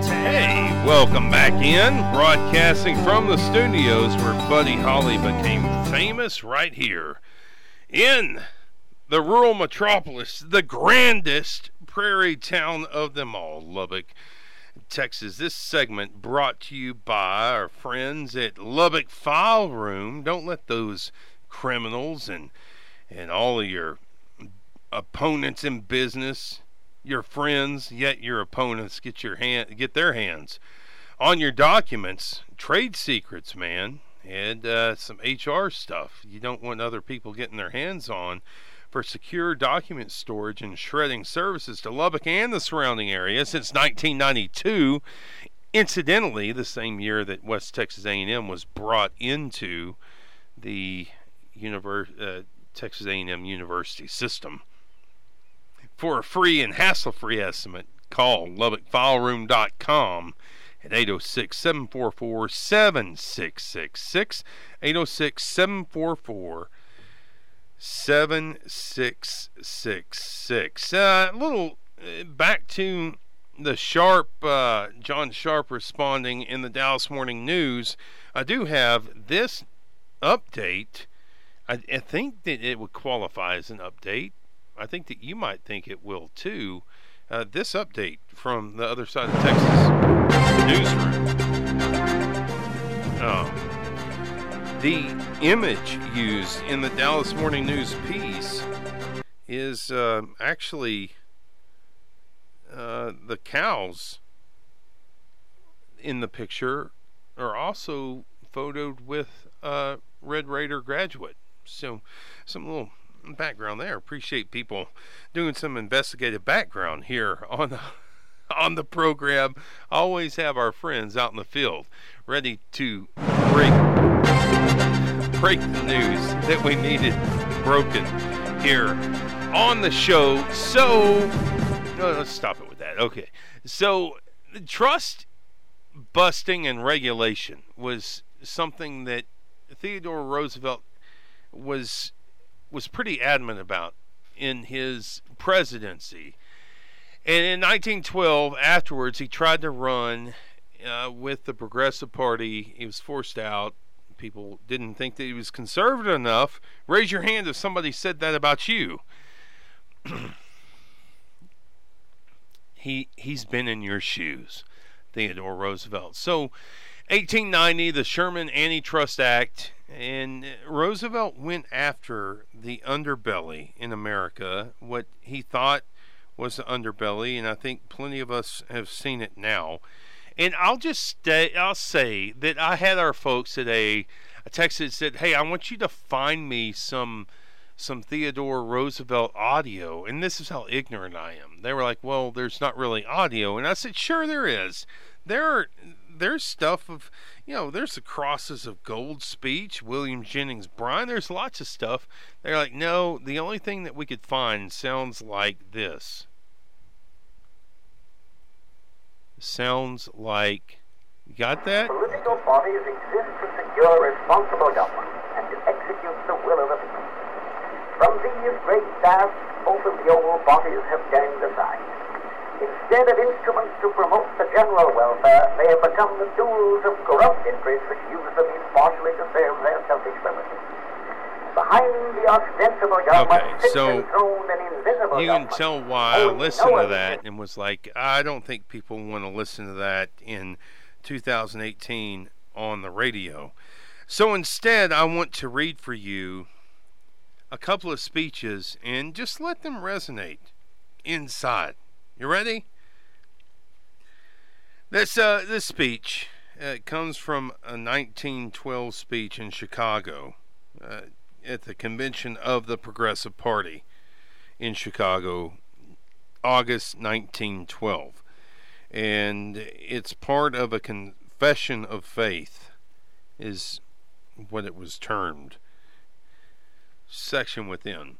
Hey, welcome back in. Broadcasting from the studios where Buddy Holly became famous right here in the rural metropolis, the grandest prairie town of them all, Lubbock, Texas. This segment brought to you by our friends at Lubbock File Room. Don't let those criminals and and all of your opponents in business, your friends, yet your opponents get your hand get their hands on your documents, trade secrets, man, and uh, some HR stuff you don't want other people getting their hands on for secure document storage and shredding services to Lubbock and the surrounding area since 1992. Incidentally, the same year that West Texas A&M was brought into the univer- uh, Texas A&M University system. For a free and hassle-free estimate, call LubbockFileRoom.com at 806 744 7666. 806 744 7666. A little uh, back to the Sharp, uh, John Sharp responding in the Dallas Morning News. I do have this update. I, I think that it would qualify as an update. I think that you might think it will too. Uh, this update from the other side of Texas newsroom. Um, the image used in the Dallas Morning News piece is uh, actually uh, the cows in the picture are also photoed with a Red Raider graduate. So, some little background there. Appreciate people doing some investigative background here on the <laughs> on the program. Always have our friends out in the field ready to break break the news that we needed broken here on the show. So let's stop it with that. Okay. So trust busting and regulation was something that Theodore Roosevelt was was pretty adamant about in his presidency. And in 1912, afterwards, he tried to run uh, with the Progressive Party. He was forced out. People didn't think that he was conservative enough. Raise your hand if somebody said that about you. <clears throat> he he's been in your shoes, Theodore Roosevelt. So, 1890, the Sherman Antitrust Act, and Roosevelt went after the underbelly in America, what he thought was the underbelly, and I think plenty of us have seen it now. And I'll just stay. I'll say that I had our folks today. I texted said, "Hey, I want you to find me some." some Theodore Roosevelt audio, and this is how ignorant I am. They were like, "Well, there's not really audio," and I said, "Sure, there is. There are there's stuff of you know there's the crosses of gold speech william jennings bryan there's lots of stuff. They're like no the only thing that we could find sounds like this. Sounds like you got that? Political bodies exist to secure responsible government and to execute the will of the people. From these great tasks both of the old bodies have turned aside Instead of instruments to promote the general welfare, they have become the tools of corrupt interests which use them impartially to serve their selfish purposes. Behind the ostensible government Okay, so an invisible you can tell why I oh, listened no to that and was like, I don't think people want to listen to that in 2018 on the radio. So instead, I want to read for you a couple of speeches and just let them resonate inside. You ready? This uh, this speech uh, comes from a 1912 speech in Chicago uh, at the convention of the Progressive Party in Chicago, August 1912. And it's part of a confession of faith, is what it was termed. Section within.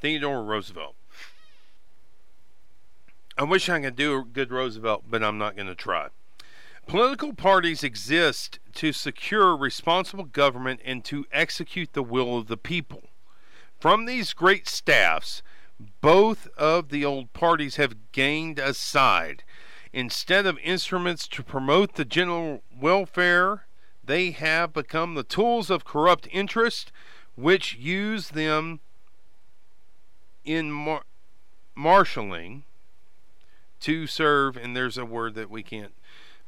Theodore Roosevelt. I wish I could do a good Roosevelt, but I'm not going to try. Political parties exist to secure responsible government and to execute the will of the people. From these great staffs, both of the old parties have gained a side. Instead of instruments to promote the general welfare, they have become the tools of corrupt interest, which use them in mar- marshalling to serve. And there's a word that we can't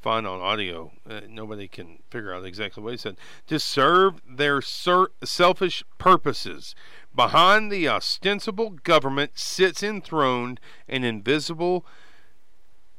find on audio. Uh, nobody can figure out exactly what he said. To serve their ser- selfish purposes. Behind the ostensible government sits enthroned an invisible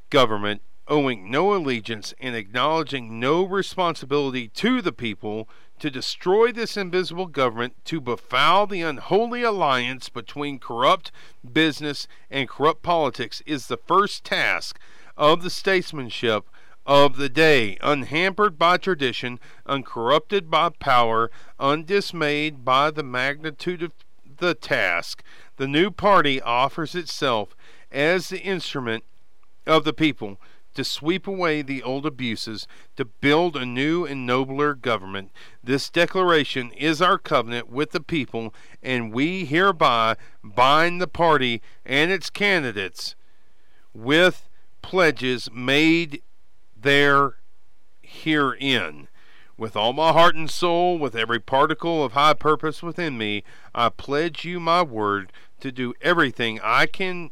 government owing no allegiance and acknowledging no responsibility to the people to destroy this invisible government, to befoul the unholy alliance between corrupt business and corrupt politics is the first task of the statesmanship of the day, unhampered by tradition, uncorrupted by power, undismayed by the magnitude of the task. The new party offers itself as the instrument of the people to sweep away the old abuses, to build a new and nobler government. This declaration is our covenant with the people, and we hereby bind the party and its candidates with pledges made there herein. With all my heart and soul, with every particle of high purpose within me, I pledge you my word to do everything I can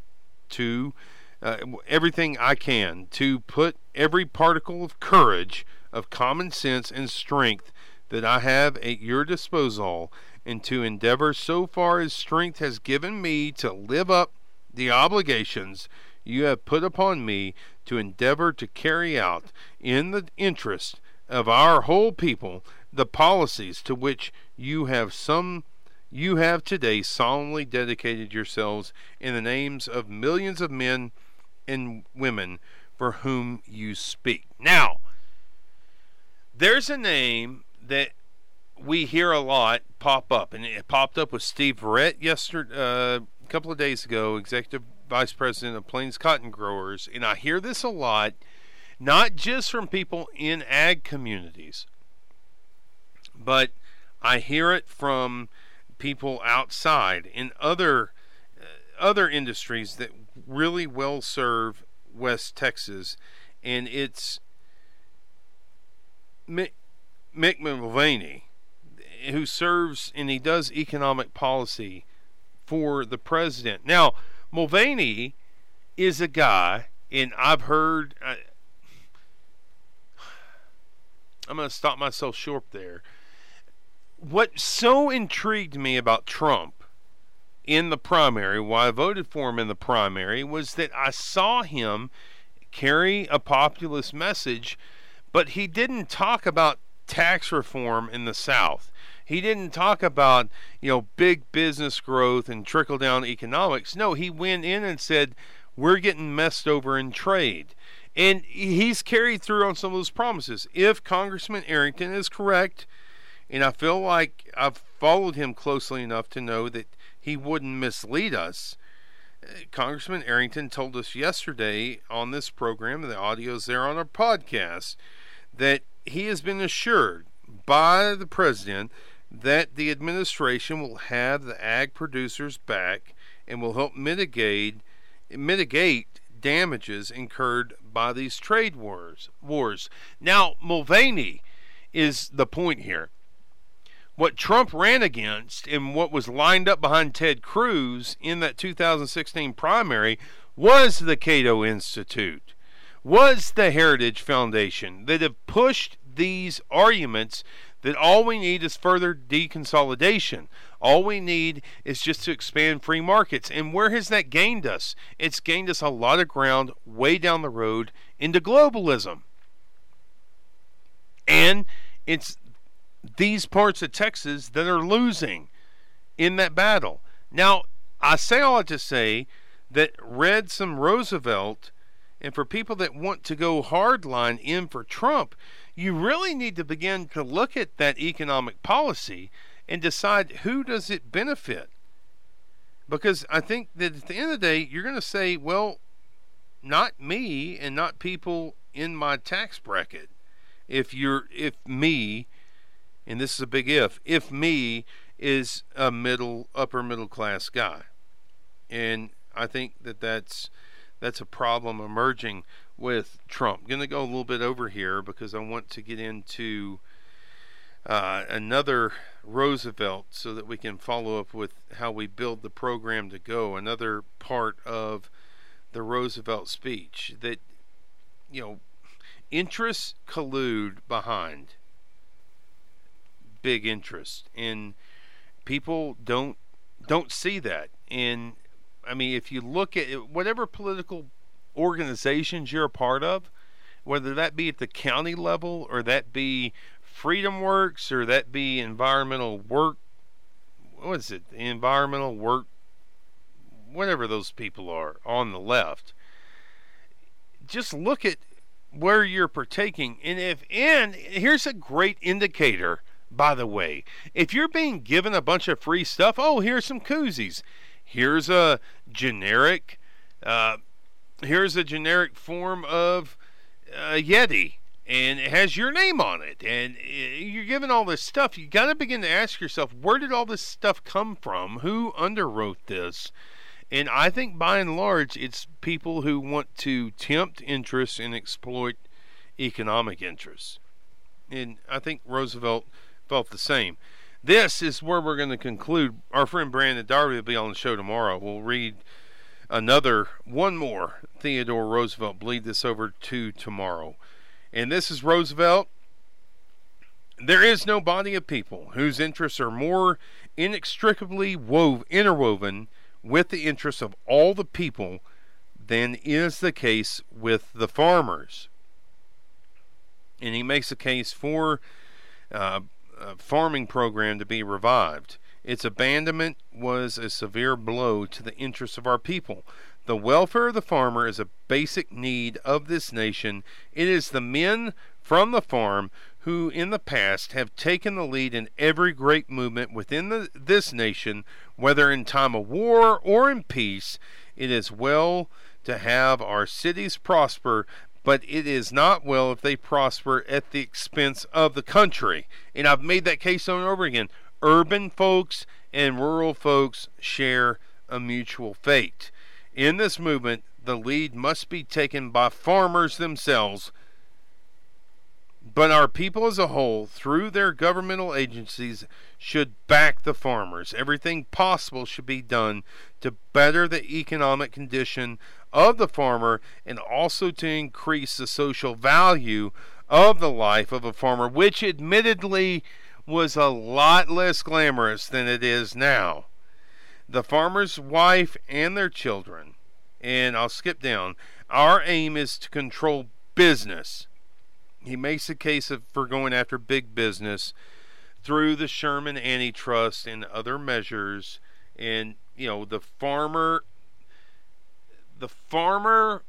to uh, everything I can to put every particle of courage, of common sense, and strength that I have at your disposal, and to endeavor so far as strength has given me to live up the obligations you have put upon me to endeavor to carry out in the interest of our whole people the policies to which you have some you have today solemnly dedicated yourselves in the names of millions of men and women for whom you speak. Now, there's a name that we hear a lot pop up, and it popped up with Steve Verett yesterday, uh, a couple of days ago, executive vice president of Plains Cotton Growers, and I hear this a lot, not just from people in ag communities, but I hear it from people outside in other uh, other industries that really well serve West Texas, and it's Mick, Mick Mulvaney, who serves and he does economic policy for the president. Now, Mulvaney is a guy, and I've heard. Uh, I'm going to stop myself short there. What so intrigued me about Trump in the primary, why I voted for him in the primary, was that I saw him carry a populist message, but he didn't talk about tax reform in the South. He didn't talk about, you know, big business growth and trickle down economics. No, he went in and said, we're getting messed over in trade. And he's carried through on some of those promises. If Congressman Arrington is correct, and I feel like I've followed him closely enough to know that he wouldn't mislead us. Uh, Congressman Arrington told us yesterday on this program, and the audio's there on our podcast, that he has been assured by the president that the administration will have the ag producers back and will help mitigate mitigate damages incurred by these trade wars. Wars. Now, Mulvaney is the point here. What Trump ran against and what was lined up behind Ted Cruz in that 2016 primary was the Cato Institute, was the Heritage Foundation that have pushed these arguments that all we need is further deconsolidation. All we need is just to expand free markets. And where has that gained us? It's gained us a lot of ground way down the road into globalism. And it's these parts of Texas that are losing in that battle. Now, I say all to say that read some Roosevelt, and for people that want to go hardline in for Trump, you really need to begin to look at that economic policy and decide who does it benefit. Because I think that at the end of the day, you're going to say, well, not me and not people in my tax bracket. If you're, if me, and this is a big if, if me is a middle, upper middle class guy. And I think that that's, that's a problem emerging with Trump. I'm going to go a little bit over here because I want to get into uh, another Roosevelt so that we can follow up with how we build the program to go. Another part of the Roosevelt speech that, you know, interests collude behind big interest and people don't don't see that and i mean if you look at it, whatever political organizations you're a part of, whether that be at the county level or that be Freedom Works or that be environmental work, what is it? Environmental work, whatever those people are on the left. Just look at where you're partaking, and if and here's a great indicator. By the way, if you're being given a bunch of free stuff, oh, here's some koozies. Here's a generic uh, here's a generic form of uh, Yeti and it has your name on it and uh, you're given all this stuff. You got to begin to ask yourself where did all this stuff come from? Who underwrote this? And i think by and large it's people who want to tempt interests and exploit economic interests. And i think roosevelt felt the same this is where we're going to conclude our friend brandon darby will be on the show tomorrow we'll read another, one more Theodore Roosevelt. Bleed this over to tomorrow. And this is Roosevelt. There is no body of people whose interests are more inextricably wove, interwoven with the interests of all the people than is the case with the farmers. And he makes a case for uh, a farming program to be revived. Its abandonment was a severe blow to the interests of our people. The welfare of the farmer is a basic need of this nation. It is the men from the farm who in the past have taken the lead in every great movement within the, this nation, whether in time of war or in peace. It is well to have our cities prosper, but it is not well if they prosper at the expense of the country. And I've made that case over and over again urban folks and rural folks share a mutual fate. In this movement, the lead must be taken by farmers themselves, but our people as a whole, through their governmental agencies, should back the farmers. Everything possible should be done to better the economic condition of the farmer and also to increase the social value of the life of a farmer, which admittedly was a lot less glamorous than it is now. the farmer's wife and their children. And I'll skip down. Our aim is to control business. He makes a case of, for going after big business through the Sherman antitrust and other measures. And, you know, the farmer, the farmer,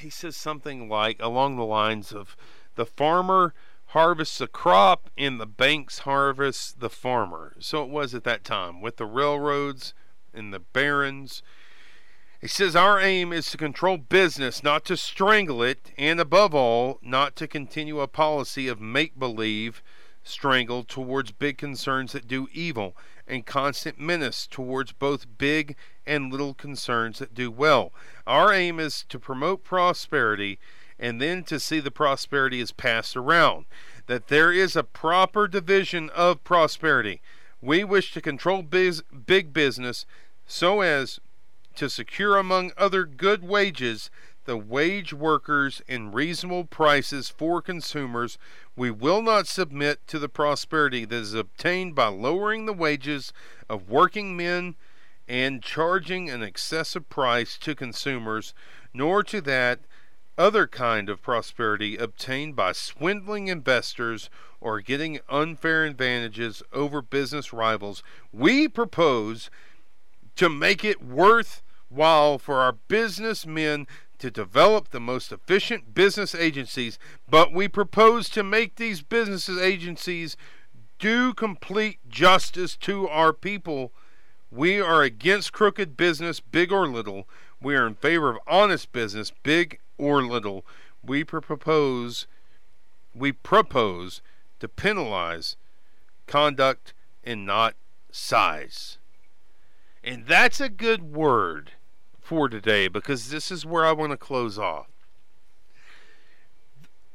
he says something like along the lines of the farmer harvests a crop and the banks harvest the farmer. So it was at that time with the railroads and the barons. He says our aim is to control business, not to strangle it, and above all, not to continue a policy of make believe strangle towards big concerns that do evil, and constant menace towards both big and little concerns that do well. Our aim is to promote prosperity and then to see the prosperity is passed around, that there is a proper division of prosperity. We wish to control biz- big business so as to secure, among other good wages, the wage workers and reasonable prices for consumers. We will not submit to the prosperity that is obtained by lowering the wages of working men and charging an excessive price to consumers, nor to that other kind of prosperity obtained by swindling investors or getting unfair advantages over business rivals. We propose to make it worth while for our businessmen to develop the most efficient business agencies, but we propose to make these business agencies do complete justice to our people. We are against crooked business, big or little. We are in favor of honest business, big or little. We propose we propose to penalize conduct and not size. And that's a good word for today because this is where I want to close off.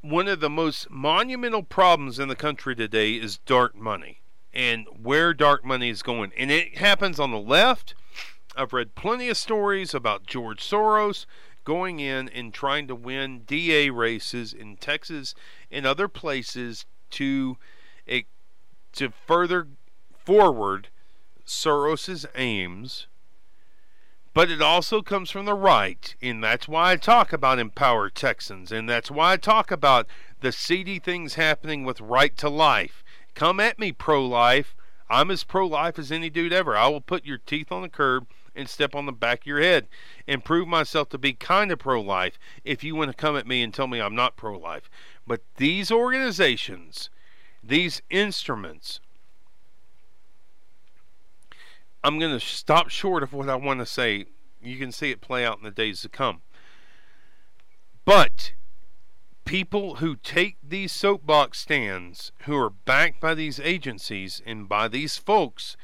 One of the most monumental problems in the country today is dark money and where dark money is going. And it happens on the left. I've read plenty of stories about George Soros going in and trying to win DA races in Texas and other places to to further forward Soros's aims. But it also comes from the right, and that's why I talk about Empower Texans, and that's why I talk about the seedy things happening with right to life. Come at me, pro life. I'm as pro life as any dude ever. I will put your teeth on the curb and step on the back of your head and prove myself to be kind of pro life if you want to come at me and tell me I'm not pro life. But these organizations, these instruments, I'm going to stop short of what I want to say. You can see it play out in the days to come. But people who take these soapbox stands, who are backed by these agencies and by these folks,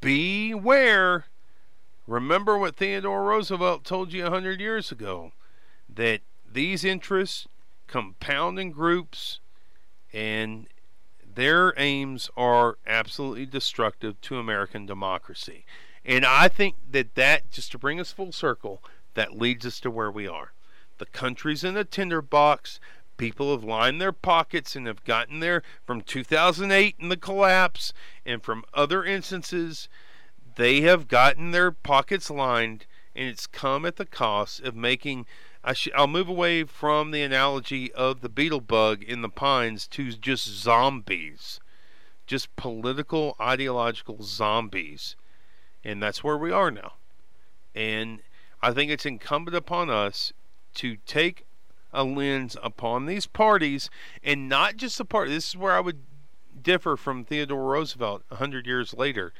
beware Remember what Theodore Roosevelt told you a hundred years ago that these interests compound in groups and their aims are absolutely destructive to American democracy. And I think that that, just to bring us full circle, that leads us to where we are. The country's in a tinderbox. People have lined their pockets and have gotten there from 2008 and the collapse and from other instances they have gotten their pockets lined, and it's come at the cost of making. I sh- I'll move away from the analogy of the beetle bug in the pines to just zombies, just political, ideological zombies. And that's where we are now. And I think it's incumbent upon us to take a lens upon these parties and not just the party. This is where I would differ from Theodore Roosevelt a hundred years later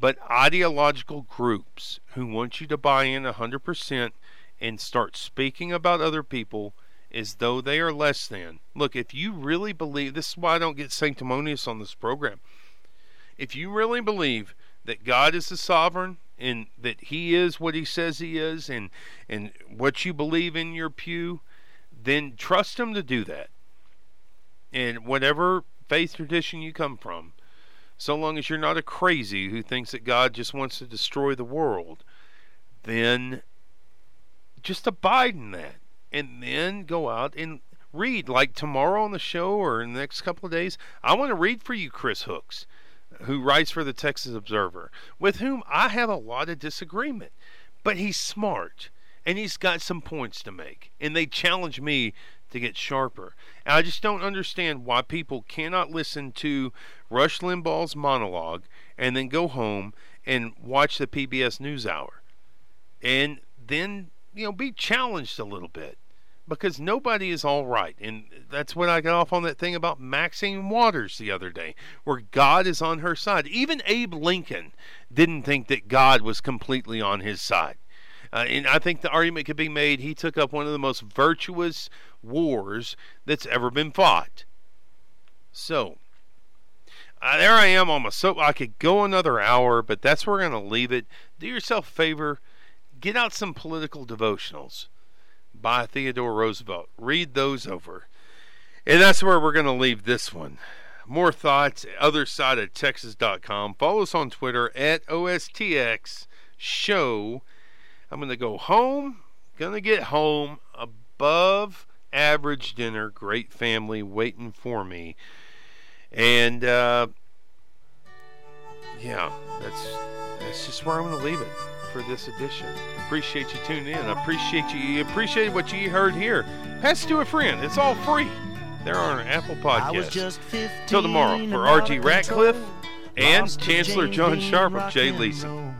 but ideological groups who want you to buy in a 100% and start speaking about other people as though they are less than. Look, if you really believe, this is why I don't get sanctimonious on this program. If you really believe that God is the sovereign and that He is what He says He is and, and what you believe in your pew, then trust Him to do that. And whatever faith tradition you come from, so long as you're not a crazy who thinks that God just wants to destroy the world, then just abide in that. And then go out and read. Like tomorrow on the show or in the next couple of days, I want to read for you Chris Hooks. who writes for the Texas Observer, with whom I have a lot of disagreement. But he's smart and he's got some points to make. And they challenge me to get sharper. And I just don't understand why people cannot listen to Rush Limbaugh's monologue and then go home and watch the PBS NewsHour. And then, you know, be challenged a little bit because nobody is all right. And that's when I got off on that thing about Maxine Waters the other day, where God is on her side. Even Abe Lincoln didn't think that God was completely on his side. Uh, and I think the argument could be made he took up one of the most virtuous wars that's ever been fought. So, uh, there I am on my soap. I could go another hour, but that's where we're going to leave it. Do yourself a favor, get out some political devotionals by Theodore Roosevelt. Read those over. And that's where we're going to leave this one. More thoughts, other side of Texas.com. Follow us on Twitter at OSTX Show. I'm going to go home. Going to get home above average dinner. Great family waiting for me. And uh, yeah, that's that's just where I'm going to leave it for this edition. Appreciate you tuning in. I appreciate you. Appreciate what you heard here. Pass it to a friend. It's all free. They're on Apple Podcast. Till tomorrow for RG Ratcliffe and Chancellor John Sharp of Jay Leeson.